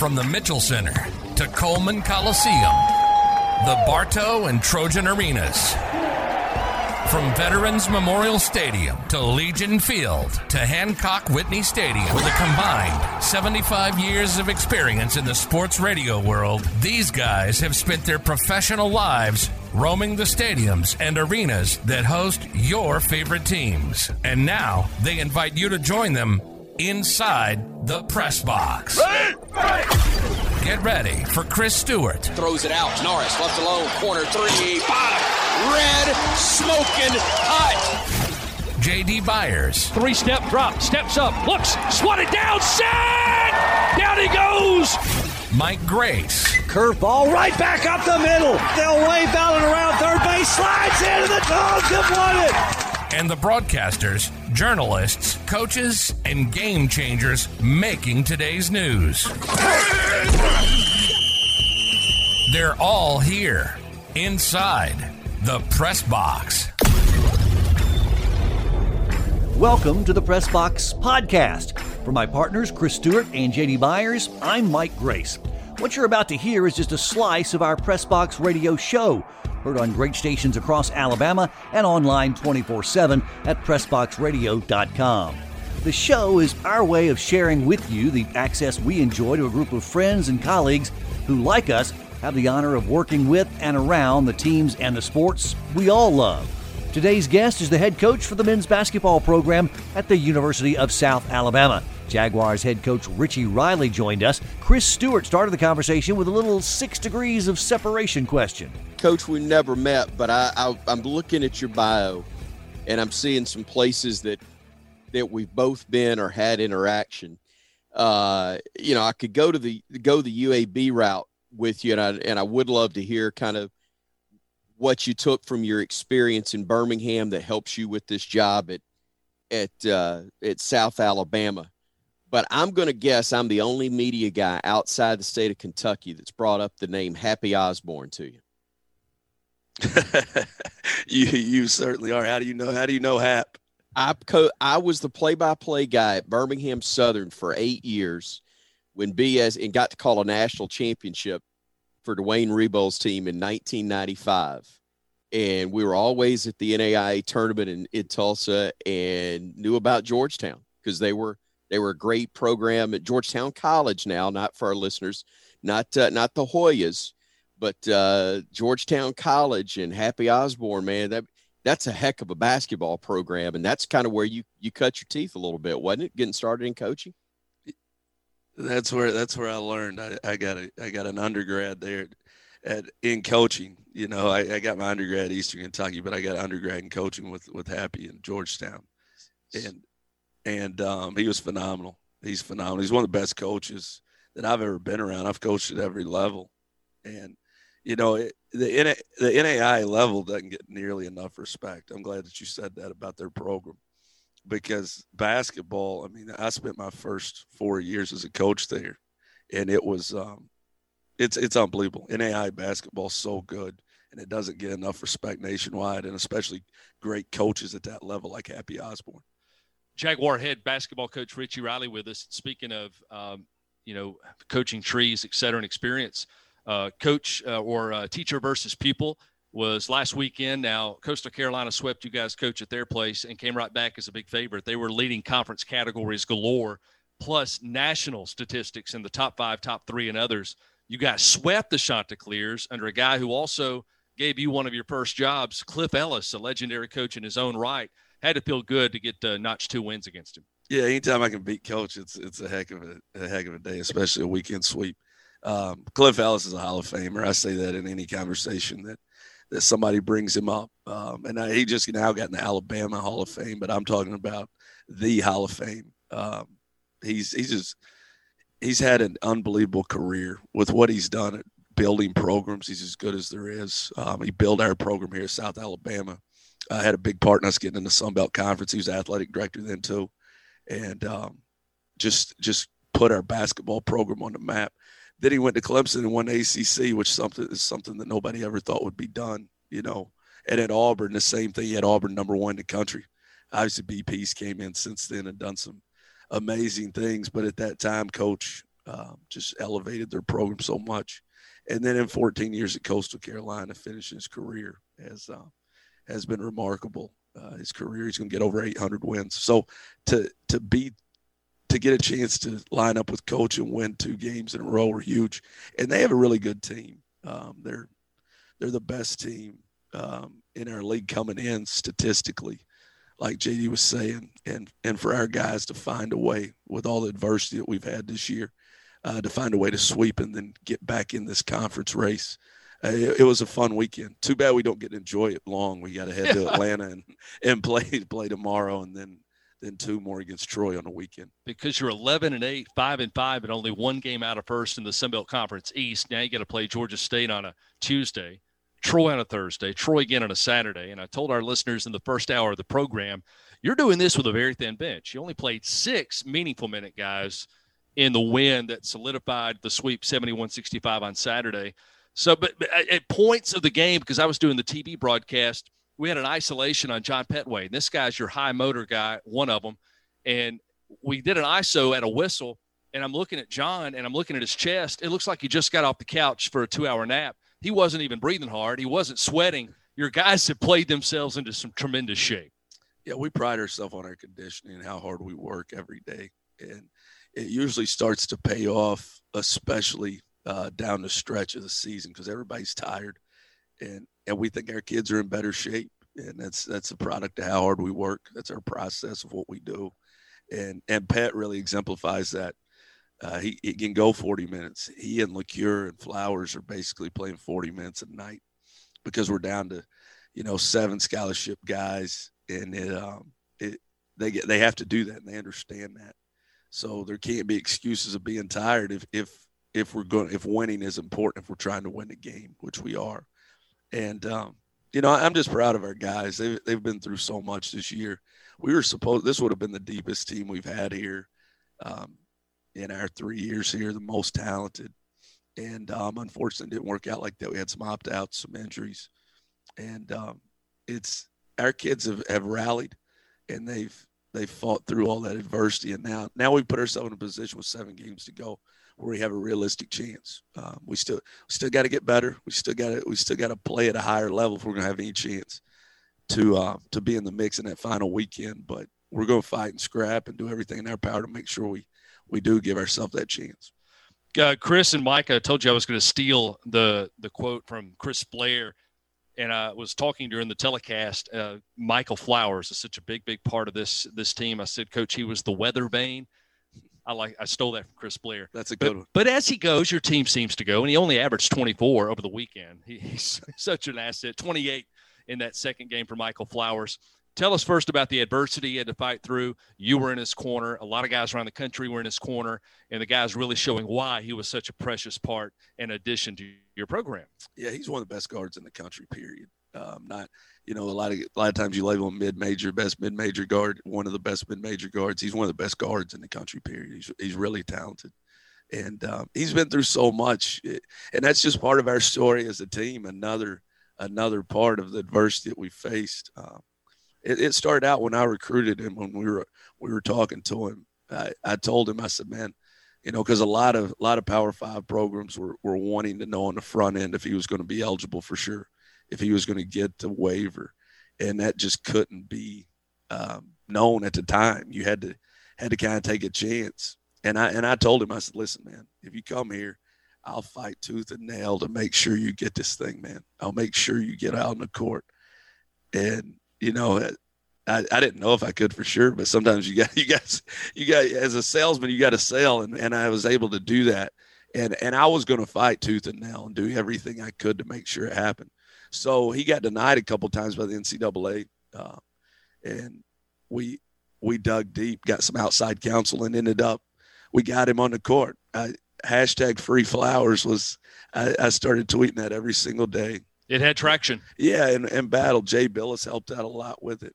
From the Mitchell Center to Coleman Coliseum, the Bartow and Trojan Arenas. From Veterans Memorial Stadium to Legion Field to Hancock Whitney Stadium, with a combined 75 years of experience in the sports radio world, these guys have spent their professional lives roaming the stadiums and arenas that host your favorite teams. And now they invite you to join them inside the press box. Get ready for Chris Stewart, Throws it out. Norris left alone. Corner three. Bottom. Red. Smoking hot. JD Byers, Three step drop, steps up, looks, swatted down, set! Down he goes! Mike Grace, Curveball right back up the middle. They'll wave out it around third base. Slides into the dogs have won it. And the broadcasters, journalists, coaches, and game changers making today's news. They're all here inside the press box. Welcome to the Press Box Podcast. For my partners, Chris Stewart and JD Byers, I'm Mike Grace. What you're about to hear is just a slice of our Press Box radio show, heard on great stations across Alabama and online 24 7 at PressBoxRadio.com. The show is our way of sharing with you the access we enjoy to a group of friends and colleagues who, like us, have the honor of working with and around the teams and the sports we all love. Today's guest is the head coach for the men's basketball program at the University of South Alabama. Jaguars head coach Richie Riley joined us. Chris Stewart started the conversation with a little six degrees of separation question. Coach, we never met, but I, I I'm looking at your bio, and I'm seeing some places that that we've both been or had interaction. Uh, you know, I could go to the go the UAB route with you, and I and I would love to hear kind of what you took from your experience in Birmingham that helps you with this job at at uh, at South Alabama. But I'm going to guess I'm the only media guy outside the state of Kentucky that's brought up the name Happy Osborne to you. you you certainly are. How do you know? How do you know Hap? I co- I was the play-by-play guy at Birmingham Southern for eight years when BS and got to call a national championship for Duane Reboul's team in 1995. And we were always at the NAIA tournament in, in Tulsa and knew about Georgetown because they were they were a great program at Georgetown College now, not for our listeners, not uh, not the Hoyas, but uh, Georgetown College and Happy Osborne, man, that that's a heck of a basketball program, and that's kind of where you you cut your teeth a little bit, wasn't it? Getting started in coaching. That's where that's where I learned. I, I got a I got an undergrad there at in coaching. You know, I, I got my undergrad at Eastern Kentucky, but I got undergrad in coaching with with Happy in Georgetown, and and um, he was phenomenal. He's phenomenal. He's one of the best coaches that I've ever been around. I've coached at every level, and you know it, the NA, the NAIA level doesn't get nearly enough respect. I'm glad that you said that about their program because basketball. I mean, I spent my first four years as a coach there, and it was um, it's it's unbelievable. NAIA basketball so good, and it doesn't get enough respect nationwide, and especially great coaches at that level like Happy Osborne. Jaguar head basketball coach Richie Riley with us. Speaking of, um, you know, coaching trees, et cetera, and experience, uh, coach uh, or uh, teacher versus pupil was last weekend. Now, Coastal Carolina swept you guys coach at their place and came right back as a big favorite. They were leading conference categories galore, plus national statistics in the top five, top three, and others. You guys swept the Chanticleers under a guy who also gave you one of your first jobs, Cliff Ellis, a legendary coach in his own right. Had to feel good to get uh, notch two wins against him. Yeah, anytime I can beat coach, it's it's a heck of a, a heck of a day, especially a weekend sweep. Um, Cliff Ellis is a Hall of Famer. I say that in any conversation that that somebody brings him up. Um, and I, he just now got in the Alabama Hall of Fame, but I'm talking about the Hall of Fame. Um, he's he's just he's had an unbelievable career with what he's done at building programs. He's as good as there is. Um, he built our program here at South Alabama. I had a big part in us getting in the Sun Belt Conference. He was athletic director then too, and um, just just put our basketball program on the map. Then he went to Clemson and won ACC, which something is something that nobody ever thought would be done. You know, and at Auburn, the same thing. He had Auburn number one in the country. Obviously, BP's came in since then and done some amazing things. But at that time, Coach, um, just elevated their program so much. And then in 14 years at Coastal Carolina, finishing his career as uh, has been remarkable. Uh, his career, he's going to get over 800 wins. So to to be to get a chance to line up with coach and win two games in a row are huge. And they have a really good team. Um, they're they're the best team um, in our league coming in statistically, like JD was saying, and and for our guys to find a way with all the adversity that we've had this year, uh, to find a way to sweep and then get back in this conference race. It, it, was a fun weekend. Too bad we don't get to enjoy it long. We got to head to Atlanta and, and play play tomorrow, and then then two more against Troy on the weekend. Because you're 11 and 8, 5 and 5, and only one game out of first in the Sun Belt Conference East. Now you got to play Georgia State on a Tuesday, Troy on a Thursday, Troy again on a Saturday. And I told our listeners in the first hour of the program, you're doing this with a very thin bench. You only played six meaningful minute guys in the win that solidified the sweep 71 65 on Saturday. So, but, but uh, at points of the game, because I was doing the TV broadcast, we had an isolation on John Petway. And this guy's your high motor guy, one of them. And we did an ISO at a whistle. And I'm looking at John and I'm looking at his chest. It looks like he just got off the couch for a two hour nap. He wasn't even breathing hard, he wasn't sweating. Your guys have played themselves into some tremendous shape. Yeah, we pride ourselves on our conditioning and how hard we work every day. And it usually starts to pay off, especially uh, down the stretch of the season because everybody's tired and and we think our kids are in better shape and that's that's a product of how hard we work. That's our process of what we do. And and Pat really exemplifies that. Uh, he, he can go 40 minutes. He and Locure and Flowers are basically playing 40 minutes a night because we're down to you know seven scholarship guys and it um it they get they have to do that and they understand that. So there can't be excuses of being tired if if if we're going if winning is important if we're trying to win the game which we are and um, you know, I'm just proud of our guys. They've they've been through so much this year. We were supposed this would have been the deepest team we've had here um, in our three years here, the most talented. And um, unfortunately, didn't work out like that. We had some opt outs, some injuries, and um, it's our kids have, have rallied, and they've they've fought through all that adversity, and now now we put ourselves in a position with seven games to go we have a realistic chance. Um, we still still got to get better. We still got to we still got to play at a higher level if we're going to have any chance to uh, to be in the mix in that final weekend. But we're going to fight and scrap and do everything in our power to make sure we we do give ourselves that chance. Uh, Chris and Mike, I told you I was going to steal the the quote from Chris Blair, and I was talking during the telecast. Uh, Michael Flowers is such a big, big part of this this team. I said, Coach, he was the weather vane I like I stole that from Chris Blair. That's a good but, one. But as he goes, your team seems to go, and he only averaged 24 over the weekend. He, he's such an asset. 28 in that second game for Michael Flowers. Tell us first about the adversity he had to fight through. You were in his corner. A lot of guys around the country were in his corner, and the guys really showing why he was such a precious part in addition to your program. Yeah, he's one of the best guards in the country. Period. Um, not you know, a lot of a lot of times you label him mid-major, best mid-major guard, one of the best mid-major guards. He's one of the best guards in the country. Period. He's he's really talented, and um, he's been through so much, and that's just part of our story as a team. Another another part of the adversity that we faced. Um, it, it, started out when I recruited him. When we were we were talking to him, I, I told him, I said, man. You know, because a lot of a lot of Power Five programs were, were wanting to know on the front end if he was going to be eligible for sure if he was going to get the waiver, and that just couldn't be um, known at the time. You had to had to kind of take a chance. And I and I told him, I said, listen, man, if you come here, I'll fight tooth and nail to make sure you get this thing, man. I'll make sure you get out in the court. And you know, I, I didn't know if I could for sure, but sometimes you got you got you got as a salesman, you got to sell, and and I was able to do that. And and I was going to fight tooth and nail and do everything I could to make sure it happened. So he got denied a couple times by the NCAA, uh, and we we dug deep, got some outside counsel, and ended up we got him on the court. I, hashtag free flowers was I, I, started tweeting that every single day. It had traction. Yeah, and, and battle. Jay Bilas helped out a lot with it,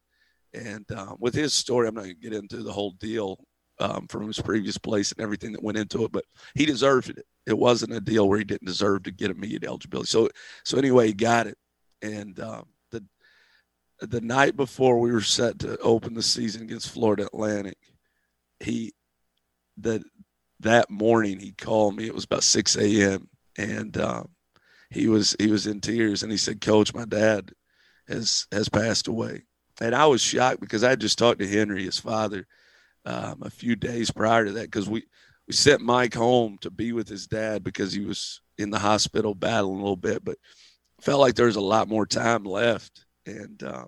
and um, with his story, I'm not going to get into the whole deal um, from his previous place and everything that went into it, but he deserved it. It wasn't a deal where he didn't deserve to get immediate eligibility. So, so anyway, he got it, and um, the the night before we were set to open the season against Florida Atlantic, he the that morning he called me. It was about 6 a.m. and um, he was he was in tears and he said, "Coach, my dad has has passed away." And I was shocked because I just talked to Henry, his father, um, a few days prior to that because we we sent Mike home to be with his dad because he was in the hospital battling a little bit, but felt like there was a lot more time left, and uh,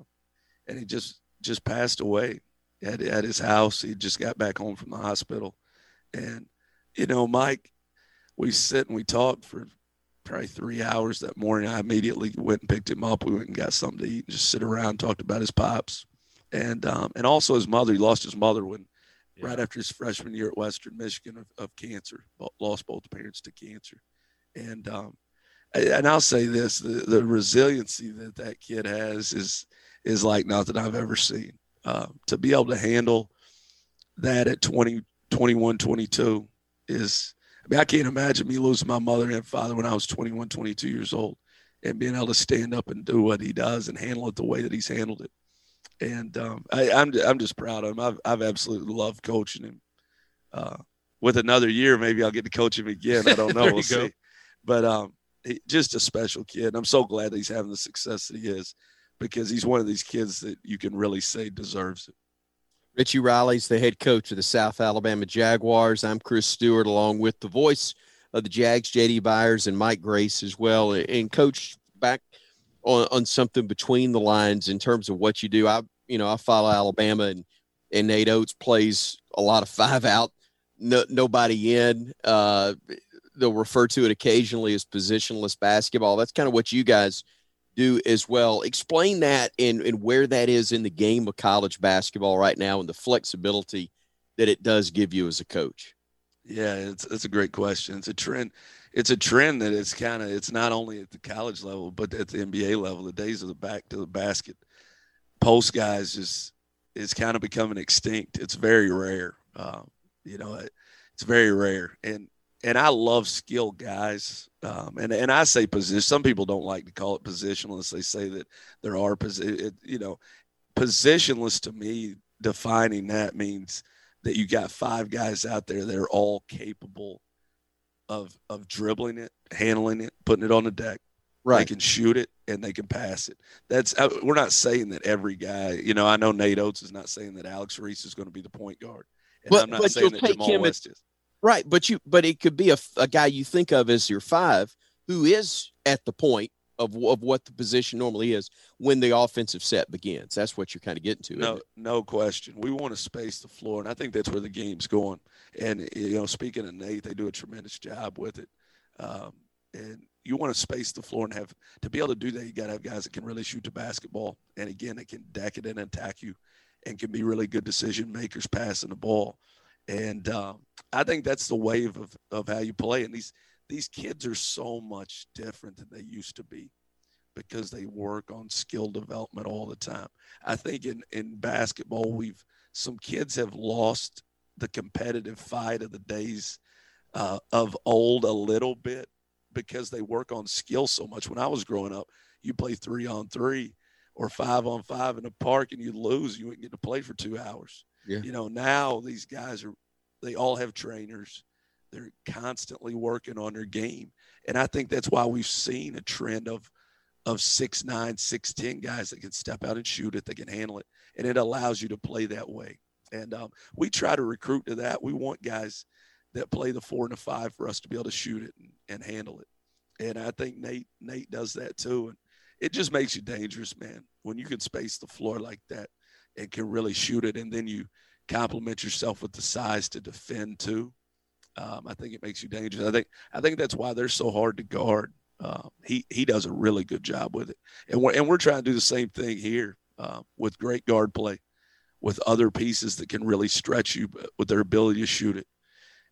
and he just just passed away at at his house. He just got back home from the hospital, and you know, Mike, we sit and we talked for probably three hours that morning. I immediately went and picked him up. We went and got something to eat and just sit around, talked about his pops, and um, and also his mother. He lost his mother when yeah. right after his freshman year at Western Michigan of, of cancer. Lost both parents to cancer, and um, and I'll say this: the, the resiliency that that kid has is is like nothing I've ever seen. Uh, to be able to handle that at 20, 21, 22 is. I mean, I can't imagine me losing my mother and father when I was 21, 22 years old, and being able to stand up and do what he does and handle it the way that he's handled it. And um, I, am I'm, I'm just proud of him. I've I've absolutely loved coaching him. Uh, with another year, maybe I'll get to coach him again. I don't know. we'll see. But um, just a special kid. I'm so glad he's having the success that he is because he's one of these kids that you can really say deserves it. Richie Riley's the head coach of the South Alabama Jaguars. I'm Chris Stewart, along with the voice of the Jags, JD Byers, and Mike Grace as well. And coach, back on, on something between the lines in terms of what you do. I, you know, I follow Alabama and, and Nate Oats plays a lot of five out, no, nobody in. Uh, they'll refer to it occasionally as positionless basketball. That's kind of what you guys do as well. Explain that and, and where that is in the game of college basketball right now and the flexibility that it does give you as a coach. Yeah, it's it's a great question. It's a trend. It's a trend that it's kind of it's not only at the college level but at the NBA level. The days of the back to the basket post guys just is kind of becoming extinct. It's very rare. Um, you know, it, it's very rare, and and I love skilled guys. Um, and and I say position. Some people don't like to call it positionless. They say that there are position. You know, positionless to me, defining that means that you got five guys out there that are all capable of of dribbling it, handling it, putting it on the deck. Right. They can shoot it and they can pass it. That's uh, we're not saying that every guy. You know, I know Nate Oats is not saying that Alex Reese is going to be the point guard, and but, I'm not saying that Jamal West is. Right, but you but it could be a, a guy you think of as your five who is at the point of of what the position normally is when the offensive set begins. That's what you're kind of getting to. No, no question. We want to space the floor, and I think that's where the game's going. And you know, speaking of Nate, they do a tremendous job with it. Um, and you want to space the floor and have to be able to do that. You got to have guys that can really shoot the basketball, and again, they can deck it and attack you, and can be really good decision makers passing the ball. And um, I think that's the wave of, of how you play. And these these kids are so much different than they used to be because they work on skill development all the time. I think in, in basketball, we've some kids have lost the competitive fight of the days uh, of old a little bit because they work on skill so much. When I was growing up, you play three on three or five on five in a park and you lose, you wouldn't get to play for two hours. Yeah. You know, now these guys are, they all have trainers. They're constantly working on their game. And I think that's why we've seen a trend of, of six nine, six ten guys that can step out and shoot it, they can handle it, and it allows you to play that way. And um, we try to recruit to that. We want guys that play the four and the five for us to be able to shoot it and, and handle it. And I think Nate Nate does that too. And it just makes you dangerous, man. When you can space the floor like that and can really shoot it, and then you complement yourself with the size to defend too. Um, I think it makes you dangerous. I think I think that's why they're so hard to guard. Uh, he he does a really good job with it, and we're and we're trying to do the same thing here uh, with great guard play, with other pieces that can really stretch you with their ability to shoot it,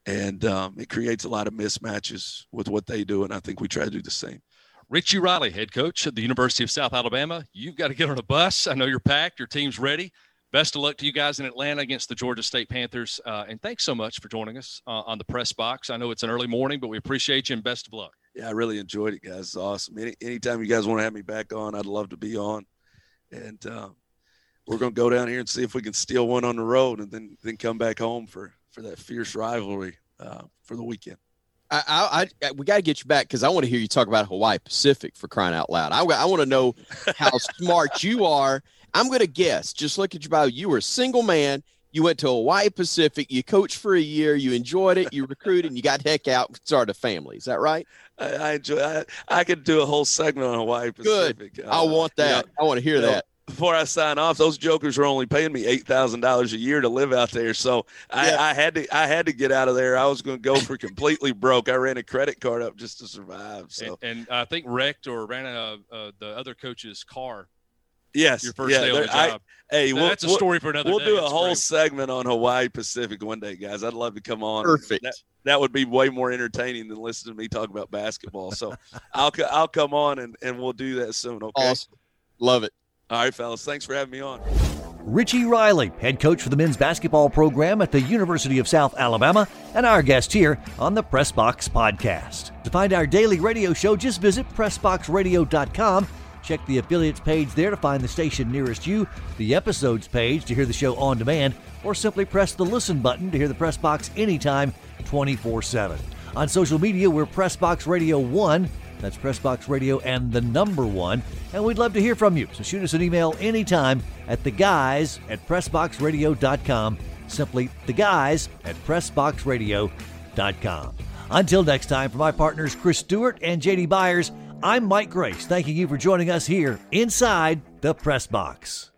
and um, it creates a lot of mismatches with what they do, and I think we try to do the same. Richie Riley, head coach at the University of South Alabama. You've got to get on a bus. I know you're packed. Your team's ready. Best of luck to you guys in Atlanta against the Georgia State Panthers. Uh, and thanks so much for joining us uh, on the press box. I know it's an early morning, but we appreciate you and best of luck. Yeah, I really enjoyed it, guys. It's awesome. Any, anytime you guys want to have me back on, I'd love to be on. And uh, we're going to go down here and see if we can steal one on the road and then then come back home for, for that fierce rivalry uh, for the weekend. I, I, I we got to get you back because I want to hear you talk about Hawaii Pacific for crying out loud. I, I want to know how smart you are. I'm going to guess. Just look at your bio. You were a single man. You went to Hawaii Pacific. You coached for a year. You enjoyed it. You recruited. and you got heck out. Started a family. Is that right? I, I enjoy. I, I could do a whole segment on Hawaii Pacific. Good. Uh, I want that. You know, I want to hear that. Know, before I sign off, those jokers are only paying me eight thousand dollars a year to live out there. So I, yeah. I, had to I had to get out of there. I was going to go for completely broke. I ran a credit card up just to survive. So and, and I think wrecked or ran a, uh, the other coach's car. Yes, your first yeah, day on the job. I, hey, we'll, that's a story for another. We'll day. do a it's whole great. segment on Hawaii Pacific one day, guys. I'd love to come on. Perfect. That, that would be way more entertaining than listening to me talk about basketball. So I'll I'll come on and, and we'll do that soon. Okay. Awesome. Love it. All right, fellas. Thanks for having me on. Richie Riley, head coach for the men's basketball program at the University of South Alabama, and our guest here on the Pressbox Podcast. To find our daily radio show, just visit PressboxRadio.com. Check the affiliates page there to find the station nearest you, the episodes page to hear the show on demand, or simply press the listen button to hear the Pressbox anytime, 24 7. On social media, we're Pressbox Radio 1. That's Pressbox Radio and the number one. And we'd love to hear from you. So shoot us an email anytime at the guys at PressboxRadio.com. Simply the guys at PressboxRadio.com. Until next time, for my partners Chris Stewart and JD Byers, I'm Mike Grace, thanking you for joining us here inside the Press Box.